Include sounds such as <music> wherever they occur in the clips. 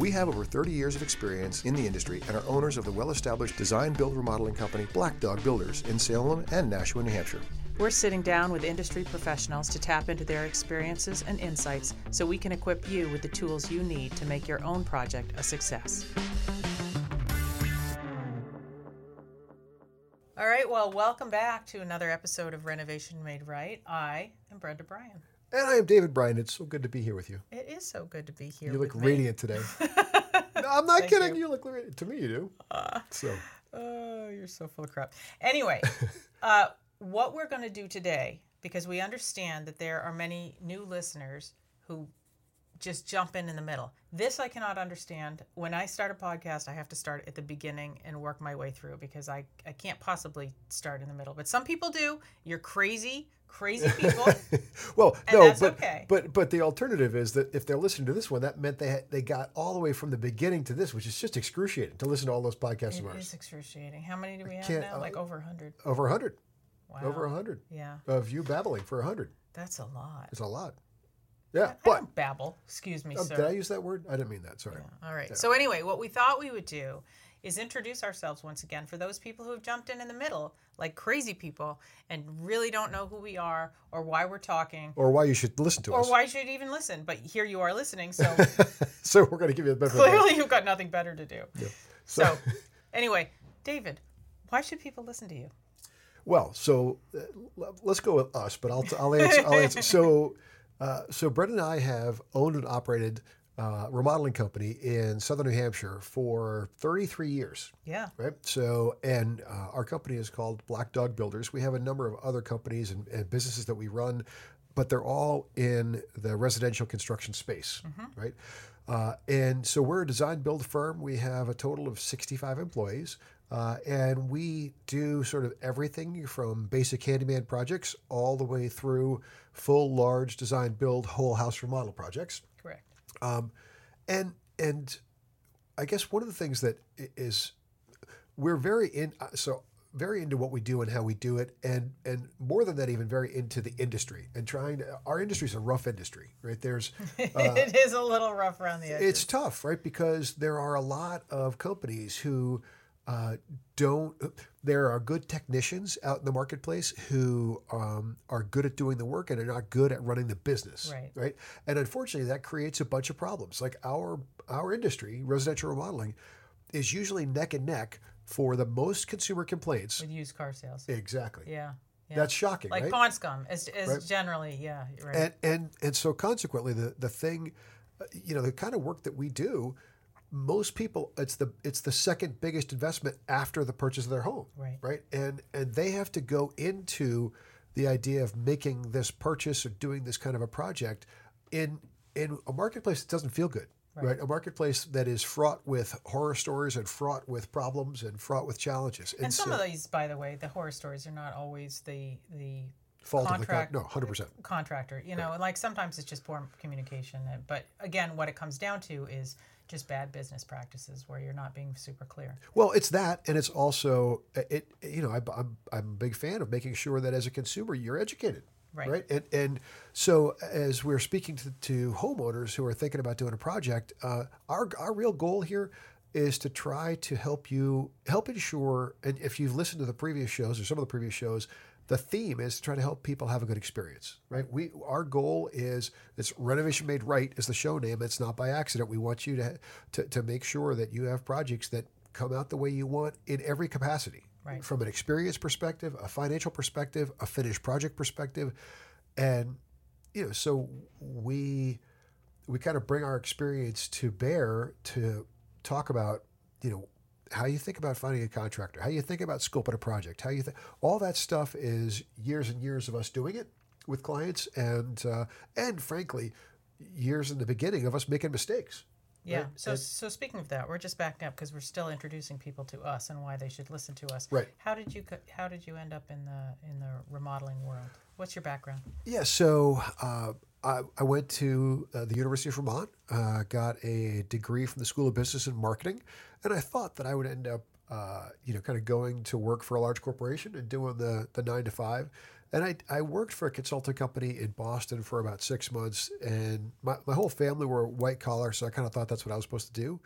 We have over 30 years of experience in the industry and are owners of the well established design build remodeling company Black Dog Builders in Salem and Nashua, New Hampshire. We're sitting down with industry professionals to tap into their experiences and insights so we can equip you with the tools you need to make your own project a success. All right, well, welcome back to another episode of Renovation Made Right. I am Brenda Bryan. And I am David Bryan. It's so good to be here with you. It is so good to be here. You look radiant today. <laughs> no, I'm not Thank kidding. you. You. look radiant. To me, you do. so, Oh, you're so full of crap. Anyway, <laughs> uh, what we're going to do today, because we understand that there are many new listeners who just jump in in the middle. This I cannot understand. When I start a podcast, I have to start at the beginning and work my way through because I, I can't possibly start in the middle. But some people do. You're crazy, crazy people. <laughs> well, no, that's but okay. but but the alternative is that if they're listening to this one, that meant they had, they got all the way from the beginning to this, which is just excruciating to listen to all those podcasts of it ours. is excruciating. How many do we have can't- now? Like uh, over 100. Over a hundred, Wow. over a hundred Yeah, of you babbling for a hundred. that's a lot. It's a lot. Yeah, I but don't babble. Excuse me, oh, sir. did I use that word? I didn't mean that. Sorry. All right. So anyway, what we thought we would do is introduce ourselves once again for those people who have jumped in in the middle, like crazy people, and really don't know who we are or why we're talking Or why you should listen to or us. Or why you should even listen. But here you are listening, so <laughs> so we're going to give you the the clearly you've got nothing better to do. So <laughs> anyway, David, why should people listen to you? Well, so uh, l- let's go with us, but I'll, I'll answer. I'll answer. So, <laughs> uh, so Brett and I have owned and operated uh, remodeling company in Southern New Hampshire for 33 years. Yeah. Right. So, and uh, our company is called Black Dog Builders. We have a number of other companies and, and businesses that we run, but they're all in the residential construction space. Right. Uh, and so we're a design build firm. We have a total of 65 employees. Uh, and we do sort of everything from basic handyman projects all the way through full, large design build whole house remodel projects. Um, and and I guess one of the things that is we're very in uh, so very into what we do and how we do it, and and more than that, even very into the industry and trying to. Our industry is a rough industry, right? There's <laughs> it is a little rough around the edges. it's tough, right? Because there are a lot of companies who uh, don't. There are good technicians out in the marketplace who um, are good at doing the work and are not good at running the business, Right. Right. And unfortunately, that creates a bunch of problems. Like our our industry, residential remodeling, is usually neck and neck for the most consumer complaints. with used car sales. Exactly. Yeah. yeah. That's shocking, like right? pawn scum is, is Right. generally yeah right. and and and so consequently the the thing uh, you know the kind of work that we do most people it's the it's the second biggest investment after the purchase of their home Right. right? And and they have to go into the idea of making this purchase or doing this kind of a project in in a marketplace that doesn't feel good right, a marketplace that is fraught with horror stories and fraught with problems and fraught with challenges. And some so, of these, by the way, the horror stories are not always the the fault contract- of the con- no 100% contractor. You know, like sometimes it's just poor communication. But again, what it comes down to is just bad business practices where you're not being super clear. Well, it's that, and it's also it. You know, I, I'm I'm a big fan of making sure that as a consumer you're educated, Right. And and so as we're speaking to, to homeowners who are thinking about doing a project, uh, our our real goal here is to try to help you help ensure. And if you've listened to the previous shows or some of the previous shows. The theme is to try to help people have a good experience, right? We our goal is it's renovation made right is the show name. It's not by accident. We want you to to, to make sure that you have projects that come out the way you want in every capacity. Right. From an experience perspective, a financial perspective, a finished project perspective. And you know, so we we kind of bring our experience to bear to talk about, you know, how you think about finding a contractor, how you think about scoping a project, how you think all that stuff is years and years of us doing it with clients and uh, and frankly, years in the beginning of us making mistakes Yeah. right? So, And- so speaking of that, we're just backing up because we're still introducing people to us and why they should listen to us. Right. How did you How did you end up in the in the remodeling world? What's your background? Yeah, so uh, I, went to uh, the University of Vermont, uh, got a degree from the School of Business and Marketing, and I thought that I would end up, uh, you know, kind of going to work for a large corporation and doing the, the nine to five. And I, I worked for a consulting company in Boston for about six months, and my, my whole family were white collar, so I kind of thought that's what I was supposed to do.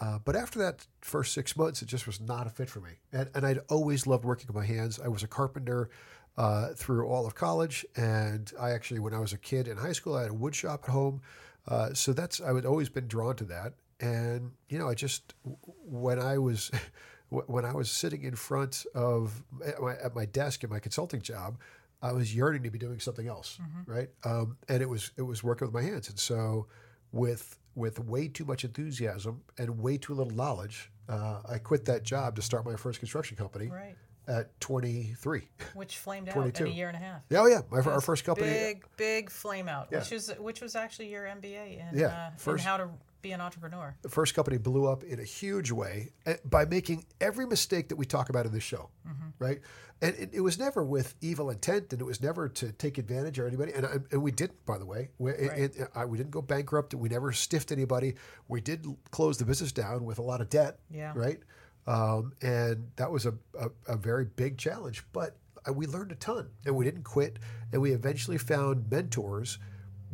Uh, but after that first six months, it just was not a fit for me. And, and I'd always loved working with my hands. I was a carpenter uh, through all of college, and I actually, when I was a kid in high school, I had a wood shop at home. Uh, so that's I had always been drawn to that. And you know, I just when I was <laughs> when I was sitting in front of at my, at my desk in my consulting job, I was yearning to be doing something else, right? Um, and it was it was working with my hands. And so with with way too much enthusiasm and way too little knowledge, uh, I quit that job to start my first construction company Right. At 23. Which flamed out in a year and a half. Yeah, oh yeah, my, our first company. Big, big flame out, Yeah. which was which was actually your MBA in, Yeah, uh, in how to be an entrepreneur. the first company blew up in a huge way eh, by making every mistake that we talk about in this show, right? And it, it was never with evil intent, and it was never to take advantage of anybody. And, I- and we didn't, by the way. We, it- Right. it- I- we didn't go bankrupt. We never stiffed anybody. We did close the business down with a lot of debt, Yeah. right? Um, and that was a, a, a very big challenge. But uh, we learned a ton, and we didn't quit. And we eventually found mentors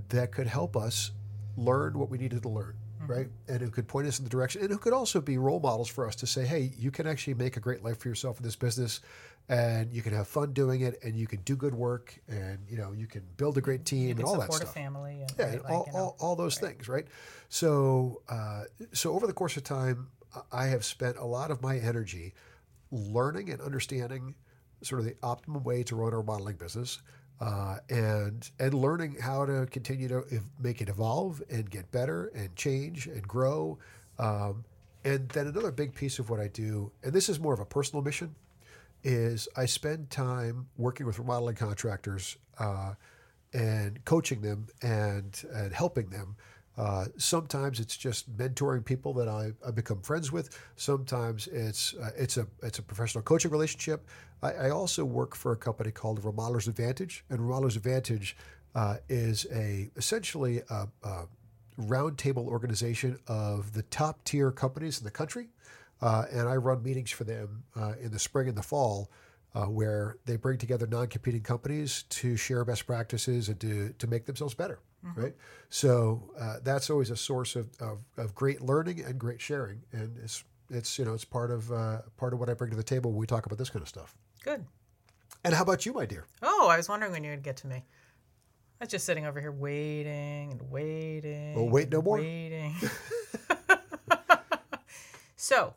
that could help us learn what we needed to learn, right? And who could point us in the direction, and who could also be role models for us to say, hey, you can actually make a great life for yourself in this business, and you can have fun doing it, and you can do good work, and you know you can build a great team and all that stuff. family. And, Yeah, right, and like, all, know. all, all those things, right? So, uh, so over the course of time, I have spent a lot of my energy learning and understanding sort of the optimum way to run our modeling business, uh, and and learning how to continue to make it evolve and get better and change and grow. Um, and then another big piece of what I do, and this is more of a personal mission, is I spend time working with remodeling contractors uh, and coaching them and and helping them. Uh, sometimes it's just mentoring people that I, I become friends with. Sometimes it's uh, it's a it's a professional coaching relationship. I, I also work for a company called Remodelers Advantage, and Remodelers Advantage uh, is a essentially a, a roundtable organization of the top tier companies in the country. Uh, and I run meetings for them uh, in the spring and the fall, uh, where they bring together non-competing companies to share best practices and to to make themselves better. Right. So uh, that's always a source of, of, of great learning and great sharing, and it's it's you know it's part of uh, part of what I bring to the table when we talk about this kind of stuff. Good. And how about you, my dear? Oh, I was wondering when you would get to me. I was just sitting over here waiting and waiting. Well, wait no more. Waiting. <laughs> <laughs> so,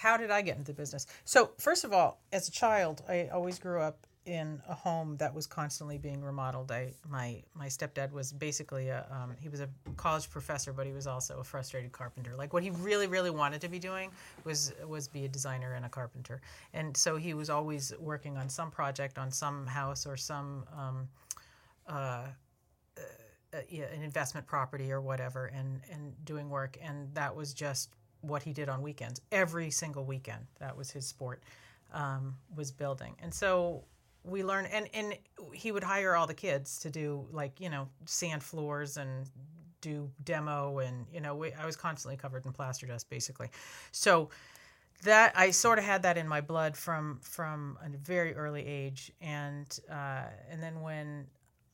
how did I get into business? So, first of all, as a child, I always grew up in a home that was constantly being remodeled. I my my stepdad was basically a um, he was a college professor, but he was also a frustrated carpenter. Like what he really really wanted to be doing was was be a designer and a carpenter, and so he was always working on some project on some house or some. Um, uh, yeah, an investment property or whatever and and doing work and that was just what he did on weekends every single weekend that was his sport um, was building and so we learned and and he would hire all the kids to do like you know sand floors and do demo and you know we, i was constantly covered in plaster dust basically so that I sort of had that in my blood from from a very early age, and uh, and then when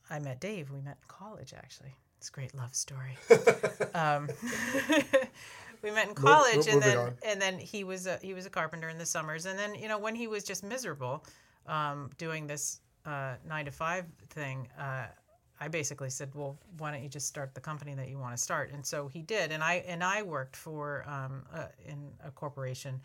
I met Dave, we met in college actually. It's a great love story. <laughs> um, <laughs> we met in college, and then on. and then he was a he was a carpenter in the summers, and then you know when he was just miserable um, doing this uh, nine to five thing. Uh, I basically said, "Well, why don't you just start the company that you want to start?" And so he did, and I and I worked for um, uh, in a corporation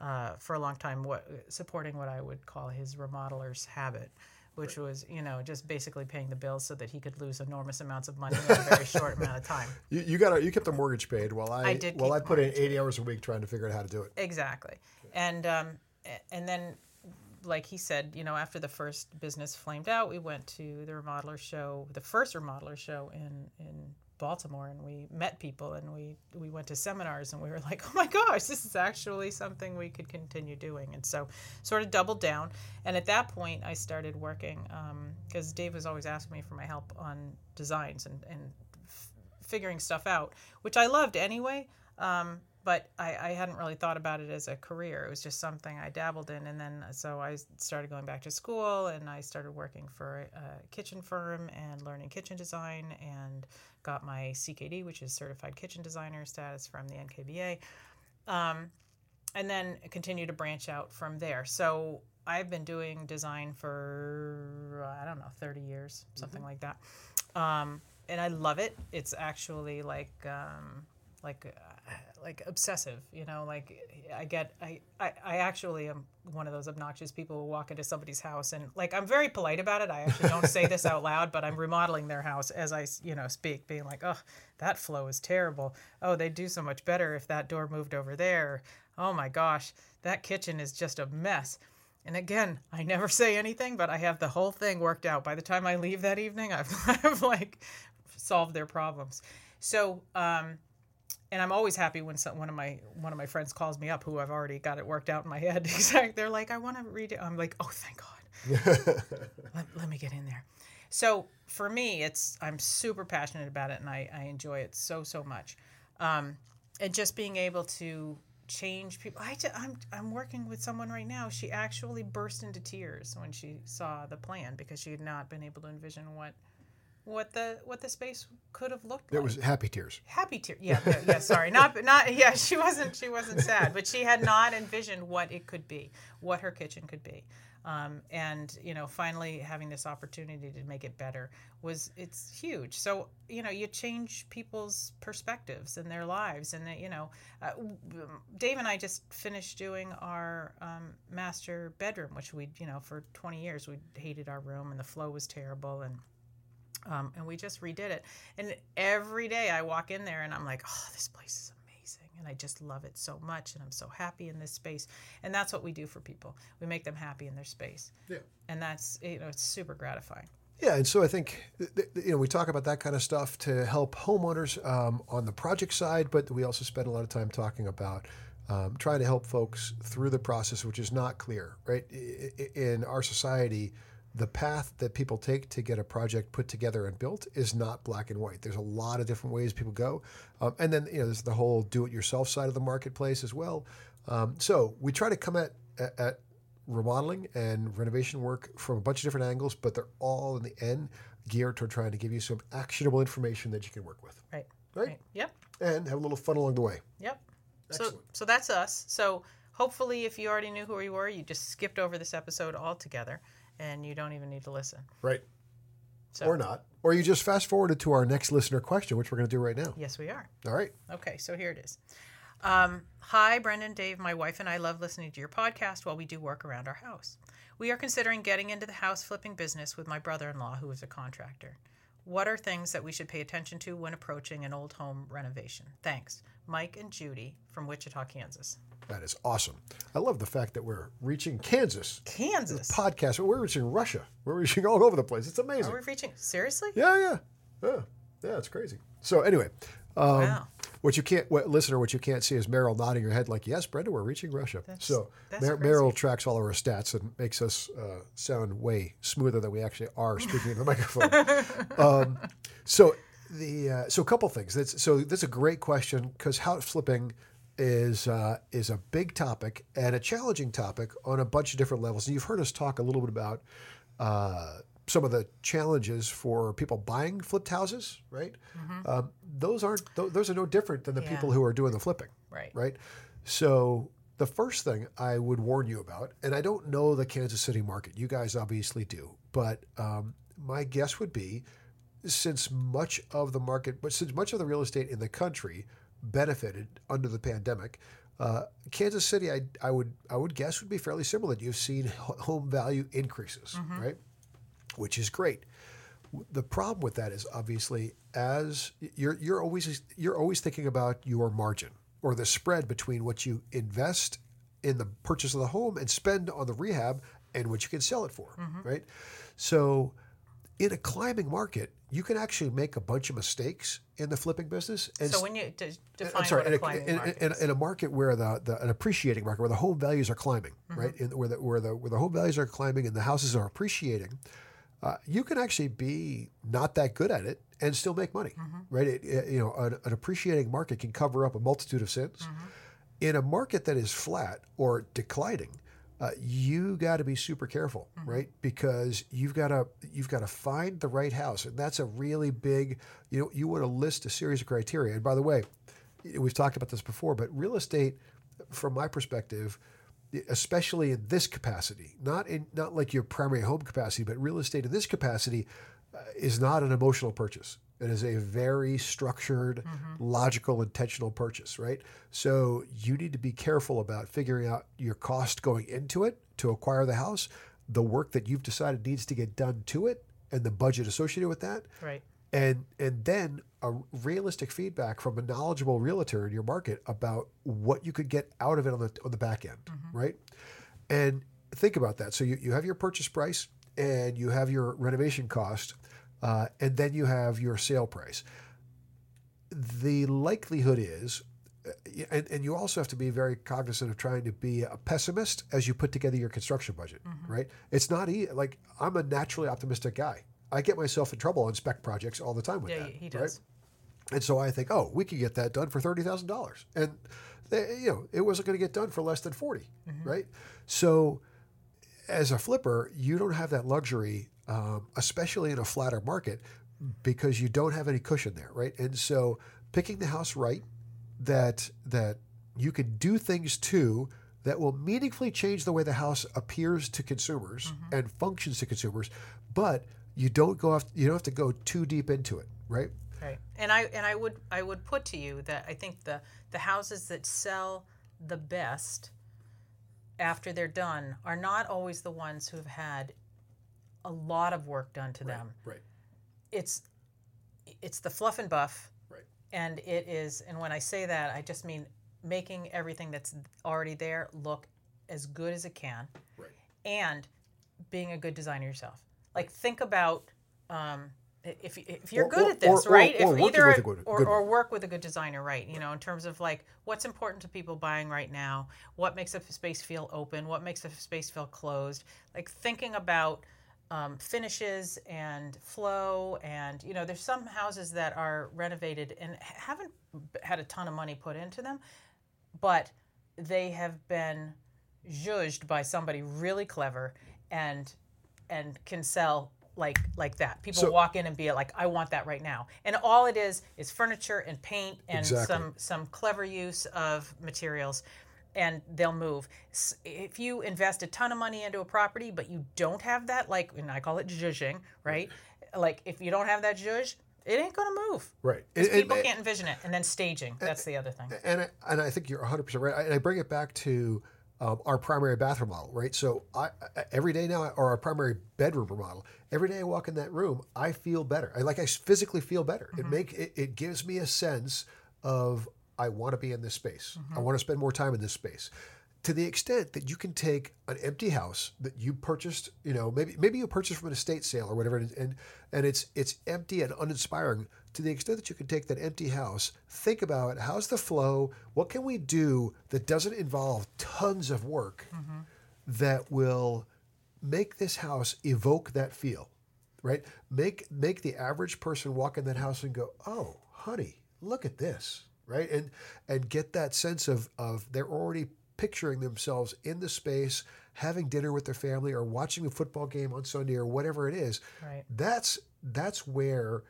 uh, for a long time, what supporting what I would call his remodeler's habit, which was you know just basically paying the bills so that he could lose enormous amounts of money in a very short amount of time. <laughs> You, you got you kept the mortgage paid while I, I did while I put in 80 hours a week trying to figure out how to do it. Exactly. And um, and then, like he said, you know, after the first business flamed out, we went to the remodeler show, the first remodeler show in in Baltimore and we met people and we we went to seminars and we were <laughs> like, oh my gosh, this is actually something we could continue doing. And so sort of doubled down. And at that point, I started working because Dave was always asking me for my help on designs and and f- figuring stuff out, which I loved anyway. Um, but I, I hadn't really thought about it as a career. It was just something I dabbled in. And then so I started going back to school and I started working for a kitchen firm and learning kitchen design and got my CKD, which is Certified Kitchen Designer status from the NKBA. Um, and then continue to branch out from there. So I've been doing design for, I don't know, 30 years, something like that. Um, and I love it. It's actually like, um, like uh, like obsessive you know like i get I, I i actually am one of those obnoxious people who walk into somebody's house and like i'm very polite about it i actually don't say this out loud but i'm remodeling their house as i you know speak being like oh that flow is terrible oh they'd do so much better if that door moved over there oh my gosh that kitchen is just a mess and again, I never say anything, but I have the whole thing worked out. By the time I leave that evening, I've, <laughs> I've like solved their problems. So, um, and I'm always happy when some, one of my one of my friends calls me up who I've already got it worked out in my head. <laughs> Exactly. They're like, I want to read it. I'm like, oh, thank God. <laughs> let, let me get in there. So for me, it's I'm super passionate about it and I, I enjoy it so so much. Um, and just being able to change people. I just, I'm I'm working with someone right now. She actually burst into tears when she saw the plan because she had not been able to envision what what the what the space could have looked It like. There was happy tears. happy tears. Yeah, yeah, yeah, sorry, not not yeah. She wasn't she wasn't sad, but she had not envisioned what it could be, what her kitchen could be, um, and you know, finally having this opportunity to make it better was it's huge. So you know, you change people's perspectives in their lives, and that, you know, uh, Dave and I just finished doing our um, master bedroom, which we you know for 20 years we hated our room and the flow was terrible and um, and we just redid it. And every day I walk in there and I'm like, oh, this place is amazing. And I just love it so much. And I'm so happy in this space. And that's what we do for people. We make them happy in their space. Yeah. And that's, you know, it's super gratifying. Yeah, and so I think th- th- you know we talk about that kind of stuff to help homeowners um, on the project side, but we also spend a lot of time talking about um, trying to help folks through the process, which is not clear, right? In our society, the path that people take to get a project put together and built is not black and white. There's a lot of different ways people go, um, and then you know there's the whole do-it-yourself side of the marketplace as well. Um, so we try to come at, at, at remodeling and renovation work from a bunch of different angles, but they're all in the end geared toward trying to give you some actionable information that you can work with, Right. right? Yep. And have a little fun along the way. Yep. So, Excellent. so that's us. So hopefully, if you already knew who we were, you just skipped over this episode altogether, and you don't even need to listen. Right. So, Or not. Or you just fast forwarded to our next listener question, which we're going to do right now. Yes, we are. All right. Okay, so here it is. Um, Hi, Brendan, Dave. My wife and I love listening to your podcast while we do work around our house. We are considering getting into the house flipping business with my brother in law, who is a contractor. What are things that we should pay attention to when approaching an old home renovation? Thanks. Mike and Judy from Wichita, Kansas. That is awesome. I love the fact that we're reaching Kansas Kansas? podcast. We're reaching Russia. We're reaching all over the place. It's amazing. Are we reaching? Seriously? Yeah, yeah, yeah, yeah. It's crazy. So anyway, um, Wow. What you can't, what, listener, what you can't see is Meryl nodding her head like, "Yes, Brenda, we're reaching Russia." so that's Mer- Meryl tracks all of our stats and makes us uh, sound way smoother than we actually are speaking in the microphone. <laughs> Um, so the uh, so a couple things. That's so that's a great question because house flipping is uh, is a big topic and a challenging topic on a bunch of different levels. And you've heard us talk a little bit about uh, some of the challenges for people buying flipped houses, right? Um, those aren't th- those are no different than the Yeah. people who are doing the flipping, Right. right? So the first thing I would warn you about, and I don't know the Kansas City market, you guys obviously do, but um, my guess would be since much of the market, but since much of the real estate in the country benefited under the pandemic, uh, Kansas City, I, I would I would guess would be fairly similar. You've seen home value increases, right? Which is great. The problem with that is obviously as you're you're always you're always thinking about your margin or the spread between what you invest in the purchase of the home and spend on the rehab and what you can sell it for, right? So in a climbing market, you can actually make a bunch of mistakes in the flipping business. And so when you de- define I'm sorry, what a in, climbing in, market in, is. in a market where the, the an appreciating market where the home values are climbing, Mm-hmm. right? In, where the where the where the home values are climbing and the houses are appreciating, uh, you can actually be not that good at it and still make money, Mm-hmm. right? It, it- you know, an, an appreciating market can cover up a multitude of sins. Mm-hmm. In a market that is flat or declining, uh, you got to be super careful, Mm-hmm. right? Because you've got to you've got to find the right house, and that's a really big. You know, you want to list a series of criteria. And by the way, we've talked about this before, but real estate, from my perspective, especially in this capacity, not in not like your primary home capacity, but real estate in this capacity, uh, is not an emotional purchase. It is a very structured, logical, intentional purchase, right? So you need to be careful about figuring out your cost going into it to acquire the house, the work that you've decided needs to get done to it, and the budget associated with that right. And and then a realistic feedback from a knowledgeable realtor in your market about what you could get out of it on the on the back end, right? And think about that. So you, you have your purchase price and you have your renovation cost, uh, and then you have your sale price. The likelihood is, uh, and, and you also have to be very cognizant of trying to be a pessimist as you put together your construction budget, right? It's not easy. Like I'm a naturally optimistic guy. I get myself in trouble on spec projects all the time with Yeah, that. he right? And so I think, oh, we could get that done for thirty thousand dollars, and they, you know it wasn't going to get done for less than 40 right? So, as a flipper, you don't have that luxury, um, especially in a flatter market, because you don't have any cushion there, right? And so, picking the house right, that that you can do things to that will meaningfully change the way the house appears to consumers and functions to consumers, but you don't go off, you don't have to go too deep into it, right? Right. And I and I would I would put to you that I think the the houses that sell the best after they're done are not always the ones who have had a lot of work done to them. Right. It's it's the fluff and buff Right. and it is and when I say that I just mean making everything that's already there look as good as it can Right. and being a good designer yourself. Like think about um, if if you're Or- good or- at this, or- right? or if either a good- or, or work with a good designer, right? You know, in terms of like what's important to people buying right now, what makes a space feel open, what makes a space feel closed. Like thinking about um, finishes and flow, and you know, there's some houses that are renovated and haven't had a ton of money put into them, but they have been judged by somebody really clever and and can sell like like that. People So- walk in and be like, "I want that right now," and all it is is furniture and paint and Exactly. some some clever use of materials, and they'll move. If you invest a ton of money into a property, but you don't have that, like and I call it zhuzhing, right? Like if you don't have that zhuzh, it ain't gonna move. Right. and- people can't envision it, and then staging. That's the other thing. and I, and I think you're 100 percent right. And I bring it back to um, our primary bathroom model, right? So I, every day now, or our primary bedroom remodel, every day I walk in that room, I feel better. I like I physically feel better. It make it, it gives me a sense of I want to be in this space. I want to spend more time in this space. To the extent that you can take an empty house that you purchased, you know, maybe maybe you purchased from an estate sale or whatever, and and, and it's it's empty and uninspiring. To the extent that you can take that empty house, think about how's the flow, what can we do that doesn't involve tons of work mm-hmm. that will make this house evoke that feel, right? Make make the average person walk in that house and go, "Oh, honey, look at this," right? And and get that sense of of they're already picturing themselves in the space, having dinner with their family, or watching a football game on Sunday, or whatever it is. Right. That's that's where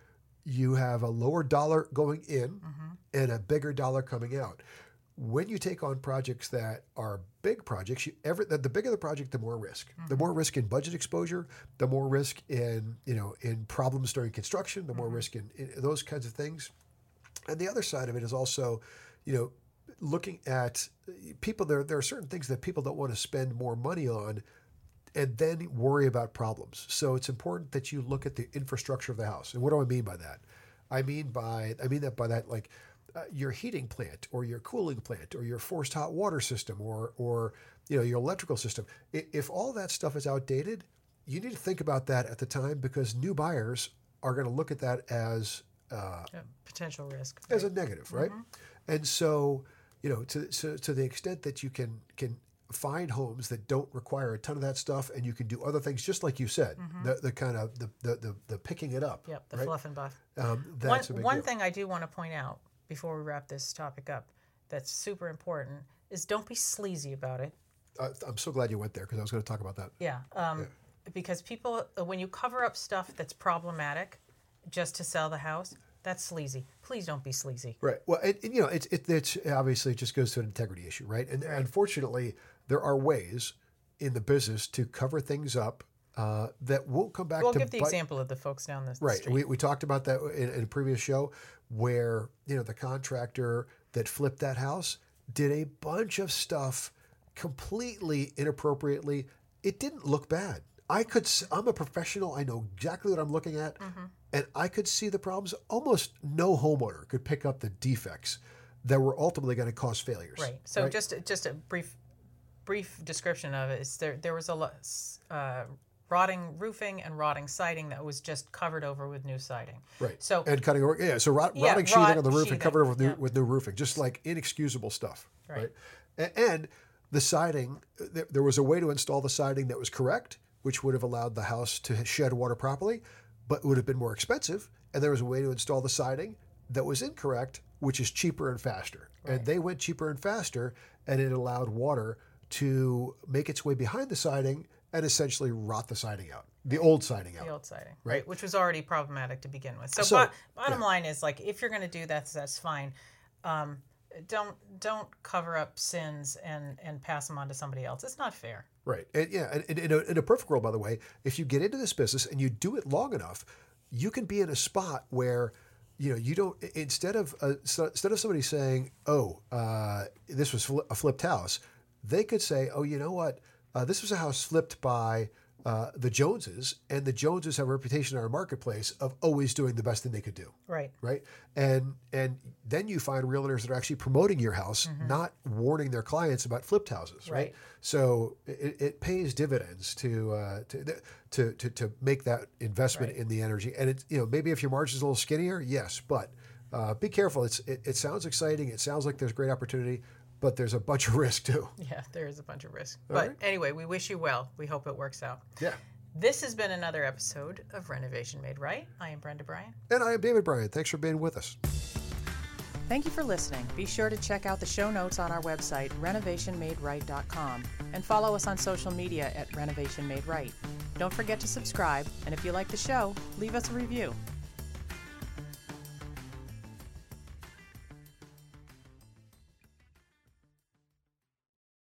you have a lower dollar going in Mm-hmm. and a bigger dollar coming out. When you take on projects that are big projects, you ever the, the bigger the project, the more risk. Mm-hmm. The more risk in budget exposure, the more risk in you know in problems during construction, the more Mm-hmm. risk in, in those kinds of things. And the other side of it is also, you know, looking at people. There there are certain things that people don't want to spend more money on and then worry about problems. So it's important that you look at the infrastructure of the house. And what do I mean by that? I mean by I mean that by that like uh, your heating plant or your cooling plant or your forced hot water system or or you know your electrical system. If all that stuff is outdated, you need to think about that at the time because new buyers are going to look at that as uh, Yeah, potential risk. as a negative, right? And so, you know, to, to to the extent that you can can find homes that don't require a ton of that stuff, and you can do other things, just like you said, the, the kind of the, the the the picking it up. Yep, the right? fluff and buff. Um, One, that's a big one deal. thing I do want to point out before we wrap this topic up that's super important is don't be sleazy about it. Uh, I'm so glad you went there because I was going to talk about that. Yeah. Um, Because people, uh, when you cover up stuff that's problematic just to sell the house, that's sleazy. Please don't be sleazy. Right. Well, and, and, you know, it's it, it's obviously it just goes to an integrity issue, right? And unfortunately, there are ways in the business to cover things up uh, that won't come back We'll to give the bite- example of the folks down the Right. street. We, we talked about that in, in a previous show where, you know, the contractor that flipped that house did a bunch of stuff completely inappropriately. It didn't look bad. I could, I'm a professional. I know exactly what I'm looking at. Mm-hmm. And I could see the problems. Almost no homeowner could pick up the defects that were ultimately going to cause failures. Right. So just just a brief brief description of it is there there was a uh, rotting roofing and rotting siding that was just covered over with new siding. Right. So and cutting work, yeah. So rot, Yeah, rotting sheathing rot on the roof sheathing, and covered over with new, yeah. with new roofing, just like inexcusable stuff. Right. Right. And the siding, there, there was a way to install the siding that was correct, which would have allowed the house to shed water properly, but it would have been more expensive. And there was a way to install the siding that was incorrect, which is cheaper and faster. Right. And they went cheaper and faster, and it allowed water to make its way behind the siding and essentially rot the siding out, the old siding out. the old siding, right. which was already problematic to begin with. So, So, bo- bottom line is like if you're going to do that, that's fine. Um, don't don't cover up sins and and pass them on to somebody else. It's not fair. Right. And yeah, and, and in, a, in a perfect world, by the way, if you get into this business and you do it long enough, you can be in a spot where, you know, you don't, instead of, uh, so, instead of somebody saying, oh, uh, this was a flipped house, they could say, oh, you know what? Uh, this was a house flipped by uh, the Joneses, and the Joneses have a reputation in our marketplace of always doing the best thing they could do Right. right? And and then you find realtors that are actually promoting your house, not warning their clients about flipped houses, right? Right. So it, it pays dividends to, uh, to to to to make that investment Right. in the energy. And it's you know maybe if your margin's a little skinnier, yes, but uh, be careful. It's it, it sounds exciting. It sounds like there's great opportunity, but there's a bunch of risk too. <laughs> Yeah, there is a bunch of risk. But right. anyway, we wish you well. We hope it works out. Yeah. This has been another episode of Renovation Made Right. I am Brenda Bryan. And I am David Bryan. Thanks for being with us. Thank you for listening. Be sure to check out the show notes on our website, renovationmaderight.com, and follow us on social media at Renovation Made Right. Don't forget to subscribe, and if you like the show, leave us a review.